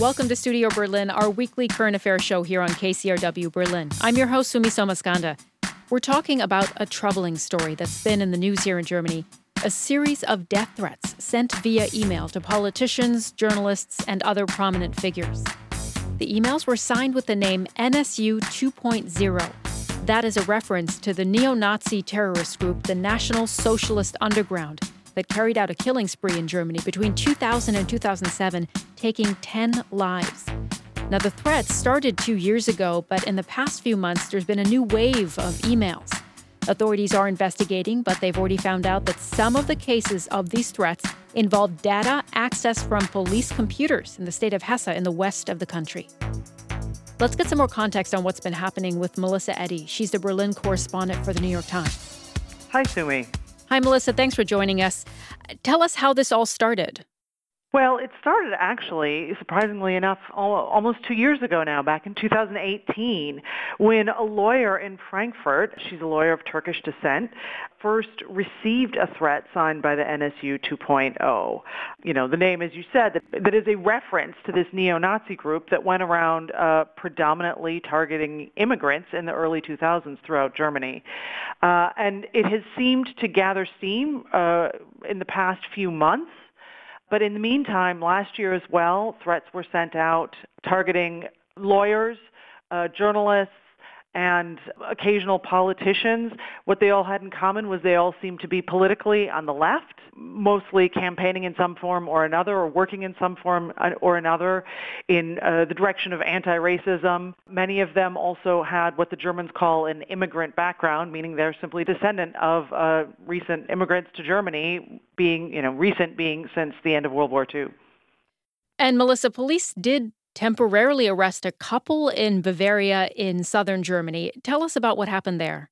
Welcome to Studio Berlin, our weekly current affairs show here on KCRW Berlin. I'm your host, Sumi Somaskanda. We're talking about a troubling story that's been in the news here in Germany a series of death threats sent via email to politicians, journalists, and other prominent figures. The emails were signed with the name NSU 2.0. That is a reference to the neo Nazi terrorist group, the National Socialist Underground that carried out a killing spree in Germany between 2000 and 2007, taking 10 lives. Now, the threats started two years ago, but in the past few months, there's been a new wave of emails. Authorities are investigating, but they've already found out that some of the cases of these threats involve data accessed from police computers in the state of Hesse in the west of the country. Let's get some more context on what's been happening with Melissa Eddy. She's the Berlin correspondent for the New York Times. Hi, Sumi. Hi, Melissa. Thanks for joining us. Tell us how this all started. Well, it started actually, surprisingly enough, almost two years ago now, back in 2018, when a lawyer in Frankfurt, she's a lawyer of Turkish descent, first received a threat signed by the NSU 2.0. You know, the name, as you said, that, that is a reference to this neo-Nazi group that went around uh, predominantly targeting immigrants in the early 2000s throughout Germany. Uh, and it has seemed to gather steam uh, in the past few months. But in the meantime, last year as well, threats were sent out targeting lawyers, uh, journalists, and occasional politicians. What they all had in common was they all seemed to be politically on the left, mostly campaigning in some form or another, or working in some form or another in uh, the direction of anti-racism. Many of them also had what the Germans call an immigrant background, meaning they're simply descendant of uh, recent immigrants to Germany, being, you know, recent being since the end of World War II. And Melissa, police did temporarily arrest a couple in Bavaria in southern Germany. Tell us about what happened there.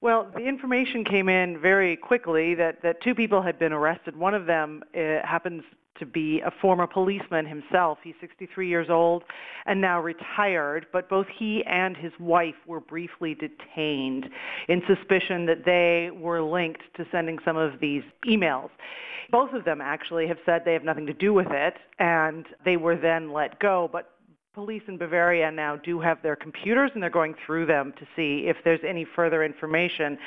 Well, the information came in very quickly that, that two people had been arrested. One of them uh, happens to be a former policeman himself. He's 63 years old and now retired, but both he and his wife were briefly detained in suspicion that they were linked to sending some of these emails. Both of them actually have said they have nothing to do with it, and they were then let go. But police in Bavaria now do have their computers and they're going through them to see if there's any further information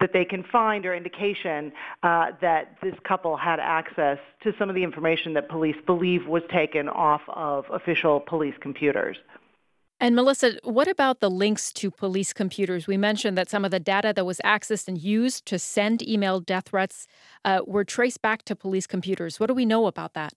that they can find or indication uh, that this couple had access to some of the information that police believe was taken off of official police computers. And Melissa, what about the links to police computers? We mentioned that some of the data that was accessed and used to send email death threats uh, were traced back to police computers. What do we know about that?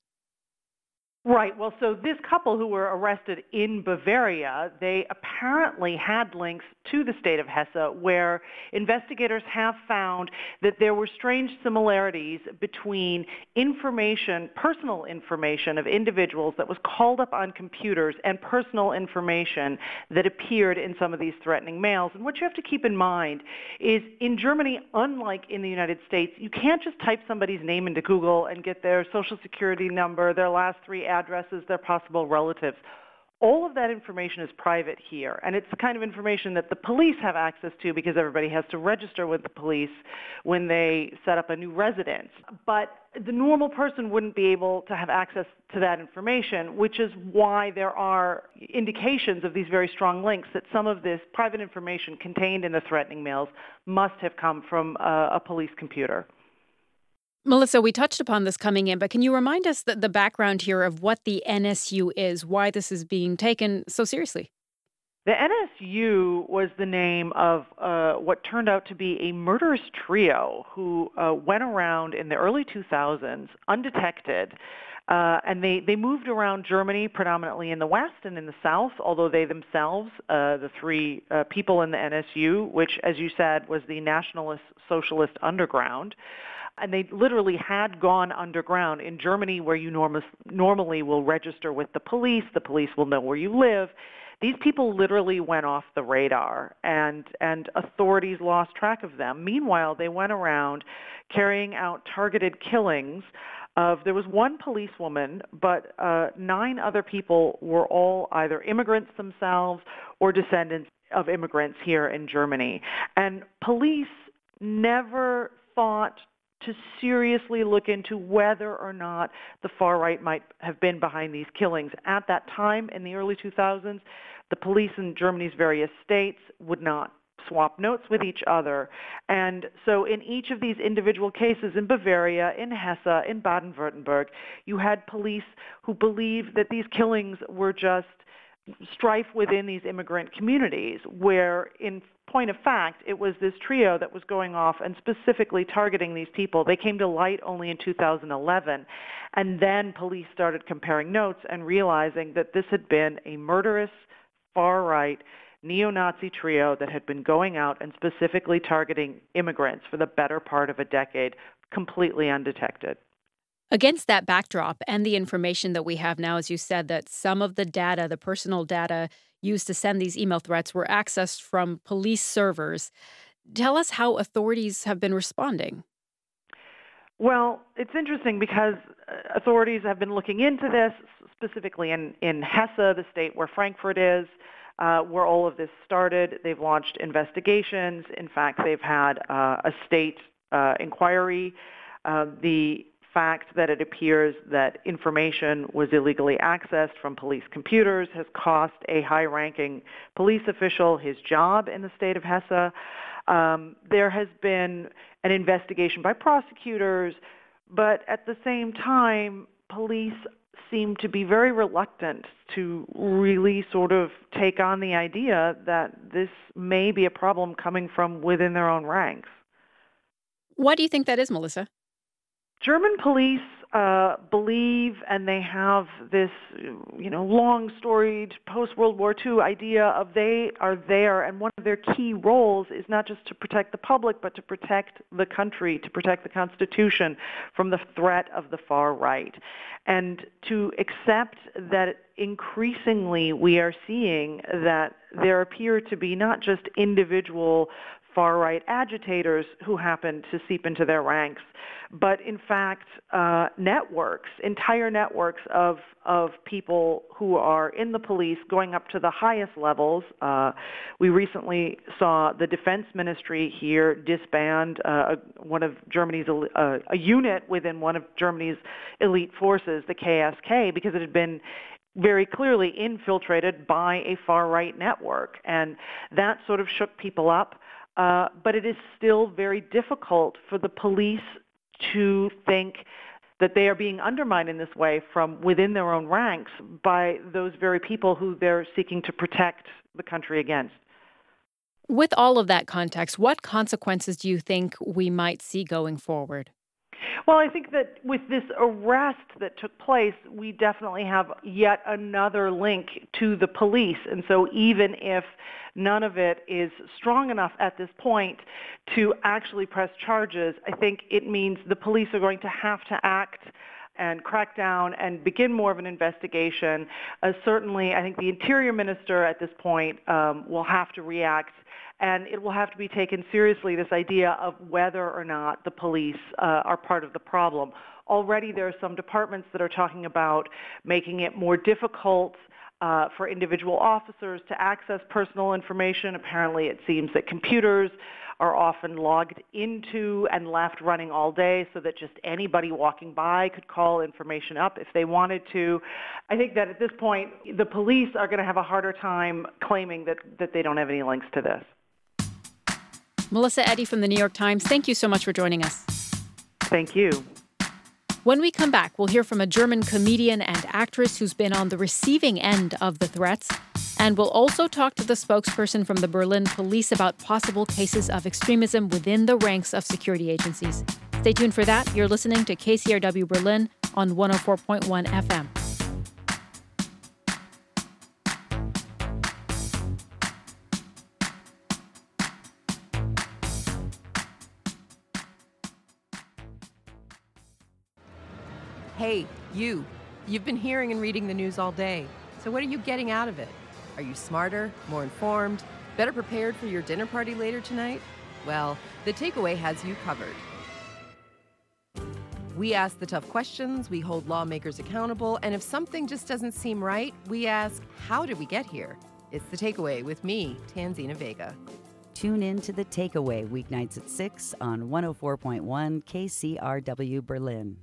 Right. Well, so this couple who were arrested in Bavaria, they apparently had links to the state of Hesse where investigators have found that there were strange similarities between information, personal information of individuals that was called up on computers and personal information that appeared in some of these threatening mails. And what you have to keep in mind is in Germany, unlike in the United States, you can't just type somebody's name into Google and get their social security number, their last three addresses, their possible relatives. All of that information is private here, and it's the kind of information that the police have access to because everybody has to register with the police when they set up a new residence. But the normal person wouldn't be able to have access to that information, which is why there are indications of these very strong links that some of this private information contained in the threatening mails must have come from a, a police computer. Melissa, we touched upon this coming in, but can you remind us the, the background here of what the NSU is, why this is being taken so seriously? The NSU was the name of uh, what turned out to be a murderous trio who uh, went around in the early 2000s undetected. Uh, and they, they moved around Germany predominantly in the west and in the south, although they themselves, uh, the three uh, people in the NSU, which, as you said, was the Nationalist Socialist Underground, and they literally had gone underground in Germany where you norm- normally will register with the police, the police will know where you live. These people literally went off the radar and and authorities lost track of them. Meanwhile, they went around carrying out targeted killings of there was one policewoman, but uh, nine other people were all either immigrants themselves or descendants of immigrants here in Germany. And police never thought to seriously look into whether or not the far right might have been behind these killings. At that time, in the early 2000s, the police in Germany's various states would not swap notes with each other. And so in each of these individual cases in Bavaria, in Hesse, in Baden-Württemberg, you had police who believed that these killings were just strife within these immigrant communities where in point of fact it was this trio that was going off and specifically targeting these people they came to light only in 2011 and then police started comparing notes and realizing that this had been a murderous far right neo-Nazi trio that had been going out and specifically targeting immigrants for the better part of a decade, completely undetected. Against that backdrop and the information that we have now, as you said, that some of the data, the personal data used to send these email threats, were accessed from police servers. Tell us how authorities have been responding. Well, it's interesting because uh, authorities have been looking into this, specifically in, in Hesse, the state where Frankfurt is uh, where all of this started. They've launched investigations. In fact, they've had uh, a state uh, inquiry. Uh, the fact that it appears that information was illegally accessed from police computers has cost a high-ranking police official his job in the state of Hesse. Um, there has been an investigation by prosecutors, but at the same time, police seem to be very reluctant to really sort of take on the idea that this may be a problem coming from within their own ranks. Why do you think that is, Melissa? German police uh, believe and they have this, you know, long storied post World War II idea of they are there and one of their key roles is not just to protect the public but to protect the country, to protect the Constitution from the threat of the far right. And to accept that increasingly we are seeing that there appear to be not just individual far-right agitators who happen to seep into their ranks, but in fact uh, networks, entire networks of of people who are in the police going up to the highest levels. Uh, we recently saw the defense ministry here disband uh, one of Germany's uh, a unit within one of Germany's elite forces, the KSK, because it had been very clearly infiltrated by a far right network, and that sort of shook people up. Uh, but it is still very difficult for the police to think that they are being undermined in this way from within their own ranks by those very people who they're seeking to protect the country against. With all of that context, what consequences do you think we might see going forward? Well, I think that with this arrest that took place, we definitely have yet another link to the police. And so even if none of it is strong enough at this point to actually press charges, I think it means the police are going to have to act and crack down and begin more of an investigation. Uh, certainly, I think the Interior Minister at this point um, will have to react and it will have to be taken seriously, this idea of whether or not the police uh, are part of the problem. Already there are some departments that are talking about making it more difficult uh, for individual officers to access personal information. Apparently it seems that computers are often logged into and left running all day so that just anybody walking by could call information up if they wanted to. I think that at this point, the police are going to have a harder time claiming that, that they don't have any links to this. Melissa Eddy from the New York Times, thank you so much for joining us. Thank you. When we come back, we'll hear from a German comedian and actress who's been on the receiving end of the threats. And we'll also talk to the spokesperson from the Berlin police about possible cases of extremism within the ranks of security agencies. Stay tuned for that. You're listening to KCRW Berlin on 104.1 FM. You. You've been hearing and reading the news all day. So what are you getting out of it? Are you smarter, more informed, better prepared for your dinner party later tonight? Well, the takeaway has you covered. We ask the tough questions, we hold lawmakers accountable, and if something just doesn't seem right, we ask, how did we get here? It's the takeaway with me, Tanzina Vega. Tune in to The Takeaway weeknights at 6 on 104.1 KCRW Berlin.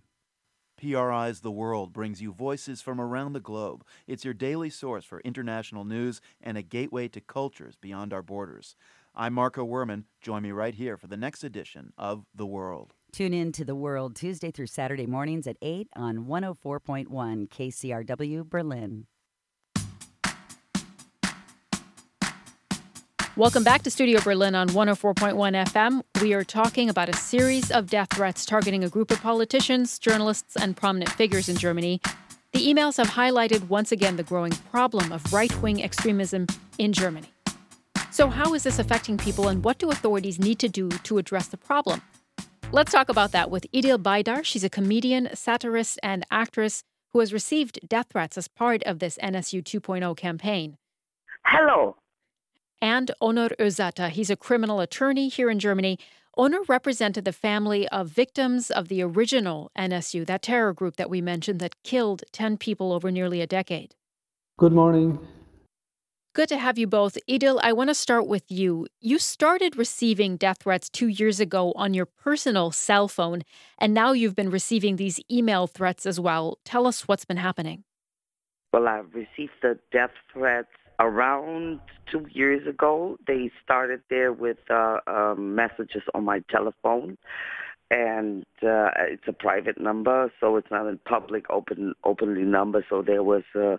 PRI's The World brings you voices from around the globe. It's your daily source for international news and a gateway to cultures beyond our borders. I'm Marco Werman. Join me right here for the next edition of The World. Tune in to The World Tuesday through Saturday mornings at 8 on 104.1 KCRW Berlin. Welcome back to Studio Berlin on 104.1 FM. We are talking about a series of death threats targeting a group of politicians, journalists, and prominent figures in Germany. The emails have highlighted once again the growing problem of right wing extremism in Germany. So, how is this affecting people, and what do authorities need to do to address the problem? Let's talk about that with Idil Baydar. She's a comedian, satirist, and actress who has received death threats as part of this NSU 2.0 campaign. Hello. And Onur Özata. He's a criminal attorney here in Germany. Onur represented the family of victims of the original NSU, that terror group that we mentioned that killed 10 people over nearly a decade. Good morning. Good to have you both. Idil, I want to start with you. You started receiving death threats two years ago on your personal cell phone, and now you've been receiving these email threats as well. Tell us what's been happening. Well, I've received the death threats around two years ago. They started there with uh, um, messages on my telephone and uh, it's a private number, so it's not a public open openly number. So there was a,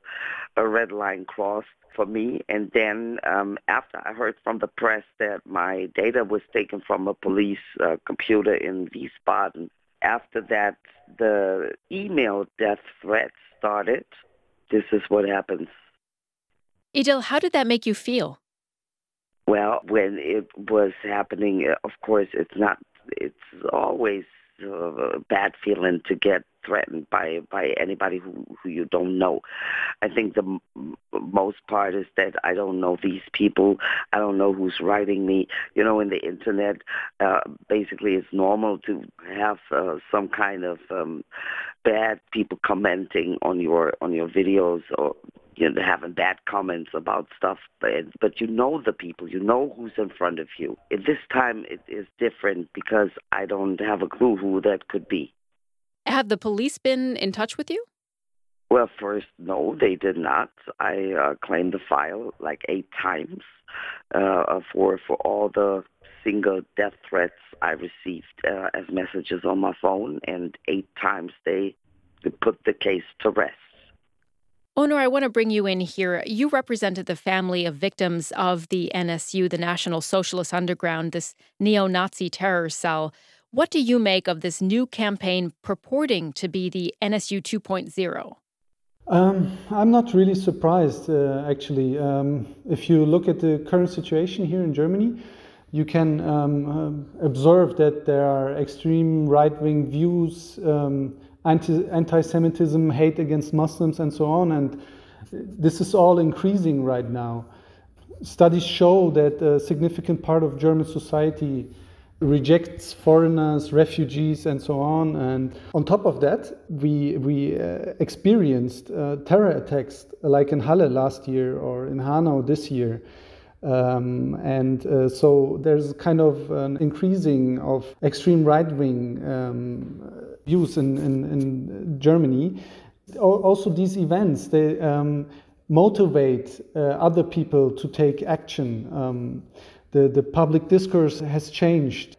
a red line crossed for me. And then um, after I heard from the press that my data was taken from a police uh, computer in Wiesbaden, after that the email death threats started. This is what happens. Idil, how did that make you feel? Well, when it was happening, of course, it's not it's always a bad feeling to get threatened by by anybody who who you don't know. I think the m- most part is that I don't know these people. I don't know who's writing me. You know, in the internet, uh, basically, it's normal to have uh, some kind of um, bad people commenting on your on your videos or you know, having bad comments about stuff, but but you know the people, you know who's in front of you. At this time, it is different because I don't have a clue who that could be. Have the police been in touch with you? Well, first, no, they did not. I uh, claimed the file like eight times uh, for for all the single death threats I received uh, as messages on my phone, and eight times they, they put the case to rest. Onur, I want to bring you in here. You represented the family of victims of the NSU, the National Socialist Underground, this neo Nazi terror cell. What do you make of this new campaign purporting to be the NSU 2.0? Um, I'm not really surprised, uh, actually. Um, if you look at the current situation here in Germany, you can um, uh, observe that there are extreme right wing views um, anti Semitism, hate against Muslims, and so on. And this is all increasing right now. Studies show that a significant part of German society rejects foreigners, refugees, and so on. And on top of that, we, we uh, experienced uh, terror attacks like in Halle last year or in Hanau this year. Um, and uh, so there's kind of an increasing of extreme right wing um, views in, in, in, Germany. Also, these events they um, motivate uh, other people to take action. Um, the, the public discourse has changed.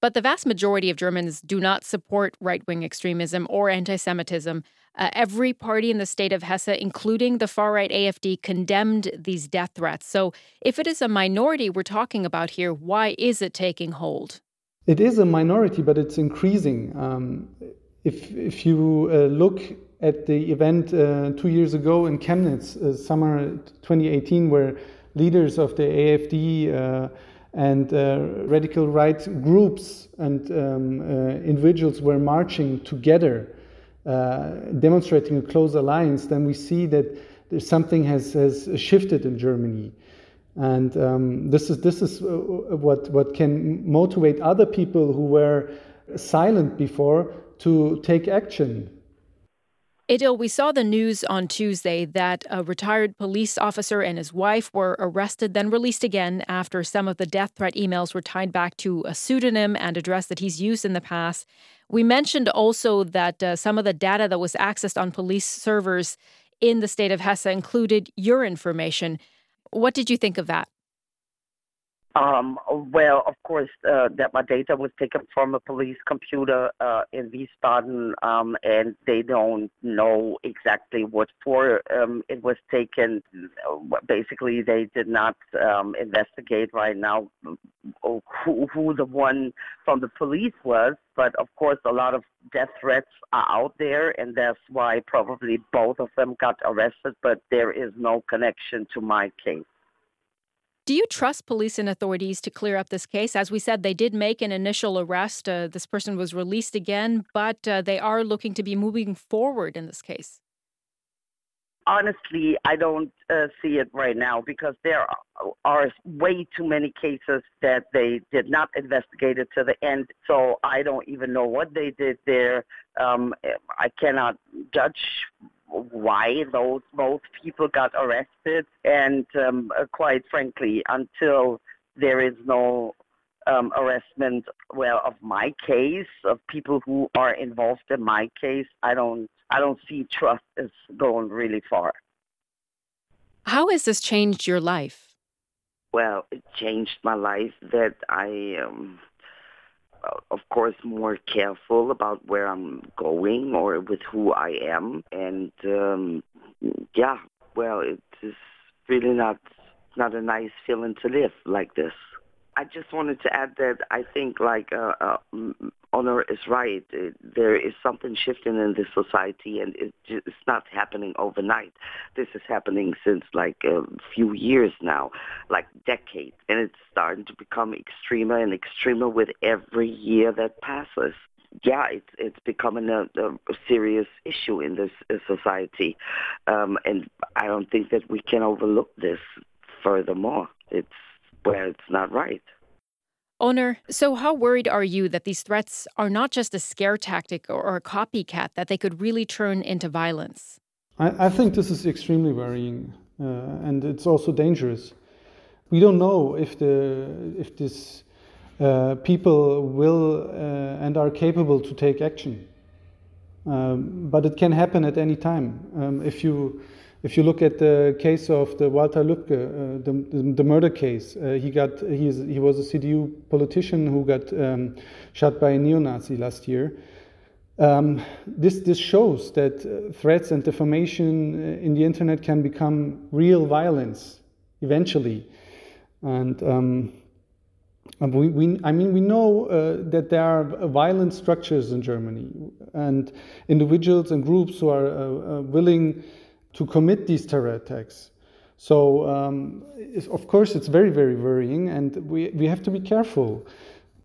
But the vast majority of Germans do not support right wing extremism or anti Semitism. Uh, every party in the state of Hesse, including the far right AFD, condemned these death threats. So, if it is a minority we're talking about here, why is it taking hold? It is a minority, but it's increasing. Um, if, if you uh, look at the event uh, two years ago in Chemnitz, uh, summer 2018, where leaders of the AFD uh, and uh, radical right groups and um, individuals were marching together uh, demonstrating a close alliance, then we see that something has, has shifted in Germany. And um, this is, this is uh, what, what can motivate other people who were silent before to take action. Idil, we saw the news on Tuesday that a retired police officer and his wife were arrested, then released again after some of the death threat emails were tied back to a pseudonym and address that he's used in the past. We mentioned also that uh, some of the data that was accessed on police servers in the state of Hesse included your information. What did you think of that? Um, well, of course, uh, that my data was taken from a police computer uh, in Wiesbaden, um, and they don't know exactly what for um, it was taken. Basically, they did not um, investigate right now who, who the one from the police was. But of course, a lot of death threats are out there, and that's why probably both of them got arrested. But there is no connection to my case. Do you trust police and authorities to clear up this case? As we said, they did make an initial arrest. Uh, this person was released again, but uh, they are looking to be moving forward in this case. Honestly, I don't uh, see it right now because there are way too many cases that they did not investigate it to the end. So I don't even know what they did there. Um, I cannot judge why those both people got arrested, and um, uh, quite frankly, until there is no um, arrestment, well, of my case, of people who are involved in my case, I don't, I don't see trust is going really far. How has this changed your life? Well, it changed my life that I um, of course, more careful about where I'm going or with who I am. And um, yeah, well, it's really not not a nice feeling to live like this. I just wanted to add that I think like uh, uh, Onur is right. There is something shifting in this society, and it's not happening overnight. This is happening since like a few years now, like decades, and it's starting to become extremer and extremer with every year that passes yeah, it's it's becoming a, a, serious issue in this uh, society, um, and I don't think that we can overlook this. Furthermore, it's where it's not right. Onur, so how worried are you that these threats are not just a scare tactic or a copycat, that they could really turn into violence? I, I think this is extremely worrying, uh, and it's also dangerous. We don't know if the if this uh, people will uh, and are capable to take action, um, but it can happen at any time. Um, if you if you look at the case of the Walter Lübcke, uh, the, the, murder case, uh, he got he's, he was a CDU politician who got um, shot by a neo-Nazi last year. Um, this this shows that uh, threats and defamation uh, in the internet can become real violence eventually, and. Um, we, we, I mean, we know uh, that there are violent structures in Germany and individuals and groups who are uh, uh willing to commit these terror attacks. So, um, of course, it's very, very worrying, and we, we have to be careful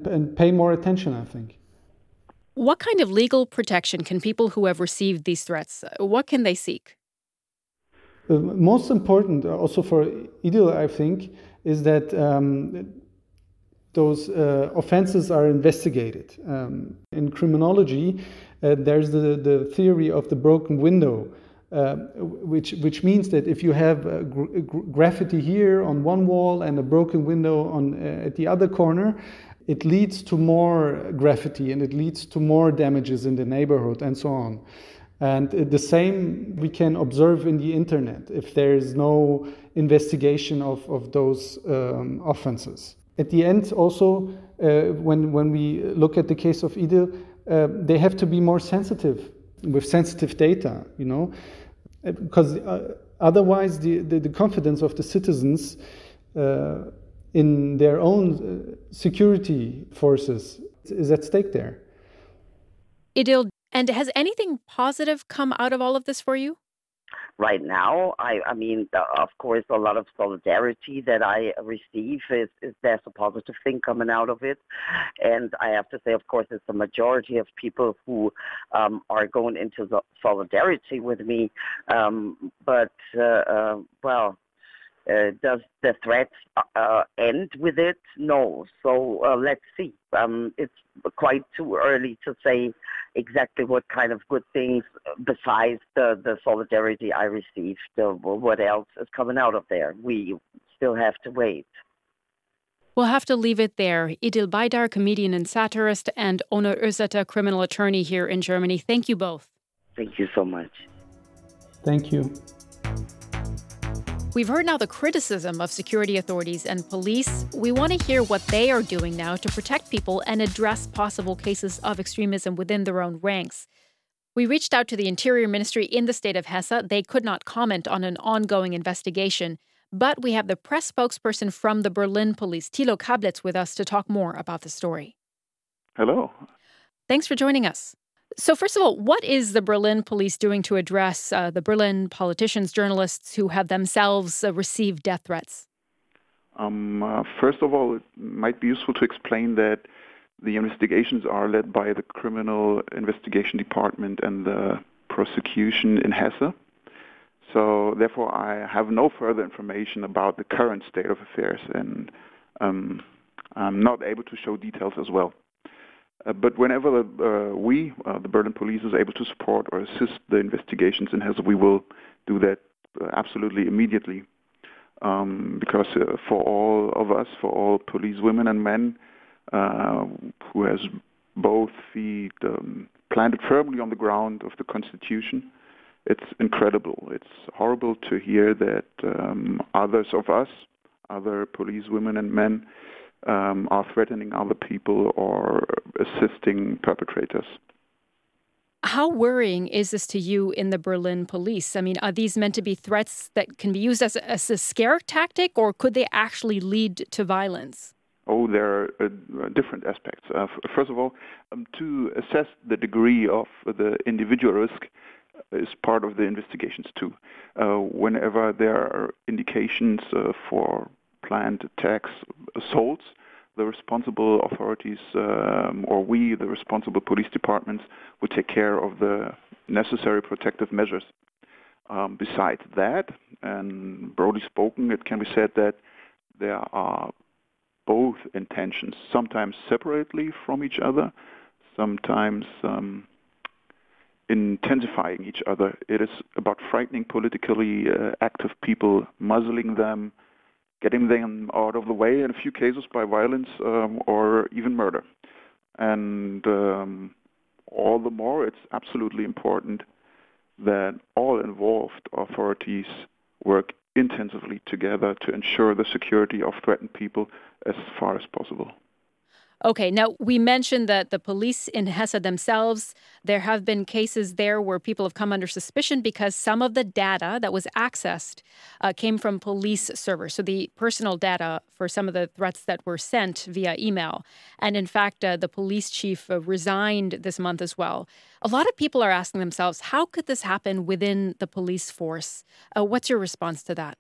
and pay more attention, I think. What kind of legal protection can people who have received these threats, what can they seek? Uh, most important, uh, also for Idil, I think, is that um, those uh, offenses are investigated. Um, in criminology, uh, there's the, the theory of the broken window, uh, which, which means that if you have uh, graffiti here on one wall and a broken window on, uh, at the other corner, it leads to more graffiti and it leads to more damages in the neighborhood and so on. And the same we can observe in the internet if there is no investigation of, of those um, offenses. At the end, also, uh, when, when we look at the case of Idil, uh, they have to be more sensitive with sensitive data, you know, because uh, otherwise the, the, the, confidence of the citizens uh, in their own uh, security forces is at stake there. Idil, and has anything positive come out of all of this for you? Right now. I, I mean, of course, a lot of solidarity that I receive is, is there's a positive thing coming out of it, and I have to say, of course, it's the majority of people who um, are going into the solidarity with me. Um, but uh, uh, well, Uh, does the threat uh, end with it? No. So uh, let's see. Um, it's quite too early to say exactly what kind of good things, besides the, the solidarity I received, uh, what else is coming out of there. We still have to wait. We'll have to leave it there. Idil Baydar, comedian and satirist, and Onur Özata, criminal attorney here in Germany. Thank you both. Thank you so much. Thank you. We've heard now the criticism of security authorities and police. We want to hear what they are doing now to protect people and address possible cases of extremism within their own ranks. We reached out to the Interior Ministry in the state of Hesse. They could not comment on an ongoing investigation. But we have the press spokesperson from the Berlin police, Thilo Cablitz, with us to talk more about the story. Hello. Thanks for joining us. So, first of all, what is the Berlin police doing to address uh, the Berlin politicians, journalists who have themselves uh, received death threats? Um, uh, first of all, it might be useful to explain that the investigations are led by the Criminal Investigation Department and the prosecution in Hesse. So, therefore, I have no further information about the current state of affairs, and um, I'm not able to show details as well. Uh, but whenever uh, we, uh, the Berlin police, is able to support or assist the investigations in Hesse, we will do that absolutely immediately. Um, because for all of us, for all police women and men who has both feet um, planted firmly on the ground of the Constitution, it's incredible. It's horrible to hear that um, others of us, other police women and men, um, are threatening other people or assisting perpetrators. How worrying is this to you in the Berlin police? I mean, are these meant to be threats that can be used as a, as a scare tactic, or could they actually lead to violence? Oh, there are uh, different aspects. Uh, first of all, um, to assess the degree of the individual risk is part of the investigations too. Uh, whenever there are indications uh, for planned attacks, assaults, the responsible authorities, um, or we, the responsible police departments, would take care of the necessary protective measures. Um, besides that, and broadly spoken, it can be said that there are both intentions, sometimes separately from each other, sometimes um, intensifying each other. It is about frightening politically uh, active people, muzzling them, getting them out of the way in a few cases by violence um, or even murder. And um, all the more, it's absolutely important that all involved authorities work intensively together to ensure the security of threatened people as far as possible. Okay, now we mentioned that the police in Hesse themselves, there have been cases there where people have come under suspicion because some of the data that was accessed uh, came from police servers. So the personal data for some of the threats that were sent via email. And in fact, uh, the police chief uh, resigned this month as well. A lot of people are asking themselves, how could this happen within the police force? Uh, what's your response to that?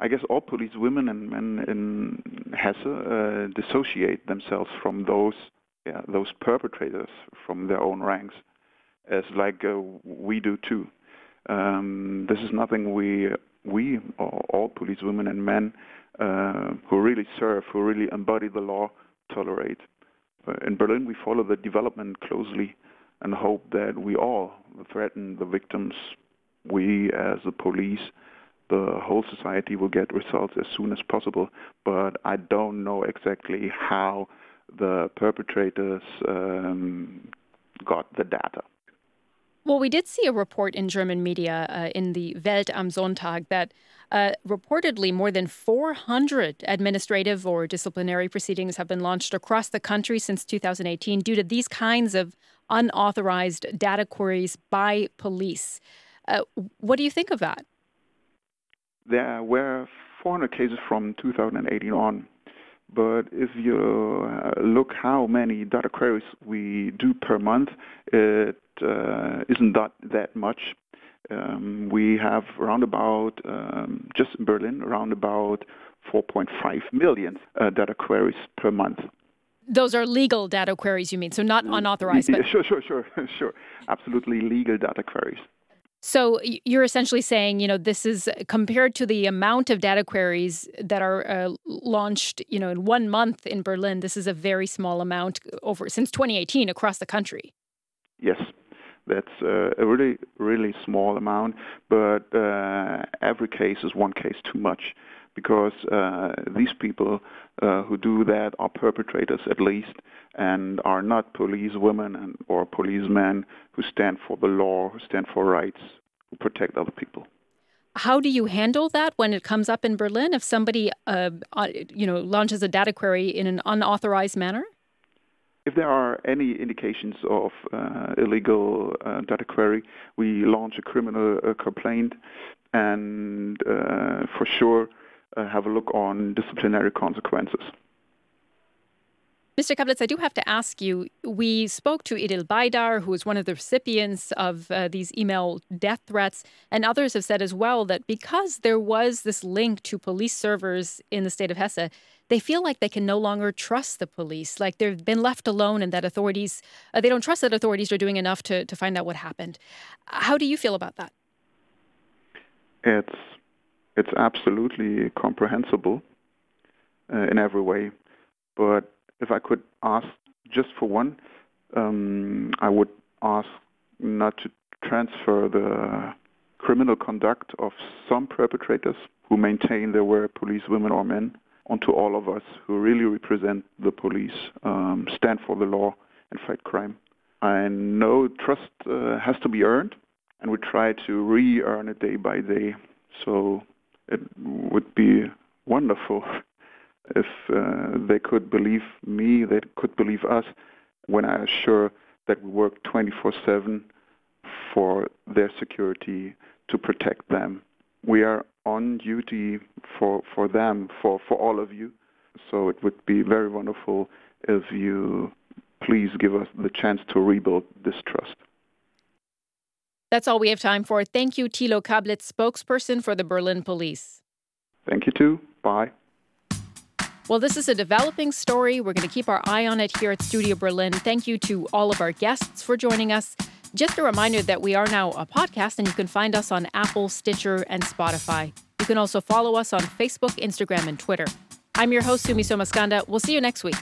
I guess all police women and men in Hesse uh, dissociate themselves from those yeah, those perpetrators from their own ranks, as like uh, we do too. Um, this is nothing we we or all police women and men uh, who really serve, who really embody the law, tolerate. Uh, in Berlin, we follow the development closely and hope that we all threaten the victims. We, as the police, the whole society will get results as soon as possible. But I don't know exactly how the perpetrators um, got the data. Well, we did see a report in German media uh, in the Welt am Sonntag that uh, reportedly more than 400 administrative or disciplinary proceedings have been launched across the country since 2018 due to these kinds of unauthorized data queries by police. Uh, what do you think of that? There were 400 cases from 2018 on. But if you uh, look how many data queries we do per month, it uh, isn't that, that much. Um, we have around about, um, just in Berlin, around about 4.5 million uh, data queries per month. Those are legal data queries, you mean? So not unauthorized, but... Sure, sure, sure, sure. Absolutely legal data queries. So you're essentially saying, you know, this is compared to the amount of data queries that are uh, launched, you know, in one month in Berlin. This is a very small amount over since 2018 across the country. Yes, that's uh, a really, really small amount, but uh, every case is one case too much because uh, these people uh, who do that are perpetrators at least and are not police women and, or policemen who stand for the law, who stand for rights, who protect other people. How do you handle that when it comes up in Berlin? If somebody, uh, uh you know, launches a data query in an unauthorized manner? If there are any indications of uh, illegal uh, data query, we launch a criminal uh, complaint, and uh, for sure uh, have a look on disciplinary consequences. Mr. Cablitz, I do have to ask you. We spoke to Idil Baydar, who is one of the recipients of uh, these email death threats, and others have said as well that because there was this link to police servers in the state of Hesse, they feel like they can no longer trust the police, like they've been left alone, and that authorities uh, they don't trust that authorities are doing enough to to find out what happened. How do you feel about that? It's it's absolutely comprehensible uh, in every way. But if I could ask just for one, um, I would ask not to transfer the criminal conduct of some perpetrators who maintain they were police women or men onto all of us who really represent the police, um, stand for the law, and fight crime. I know trust uh, has to be earned, and we try to re-earn it day by day. So it would be wonderful if uh, they could believe me, they could believe us when I assure that we work 24/7 for their security to protect them. We are on duty for for them, for for all of you. So it would be very wonderful if you please give us the chance to rebuild this trust. That's all we have time for. Thank you, Thilo Cablitz, spokesperson for the Berlin Police. Thank you, too. Bye. Well, this is a developing story. We're going to keep our eye on it here at Studio Berlin. Thank you to all of our guests for joining us. Just a reminder that we are now a podcast and you can find us on Apple, Stitcher, and Spotify. You can also follow us on Facebook, Instagram, and Twitter. I'm your host, Sumi Somaskanda. We'll see you next week.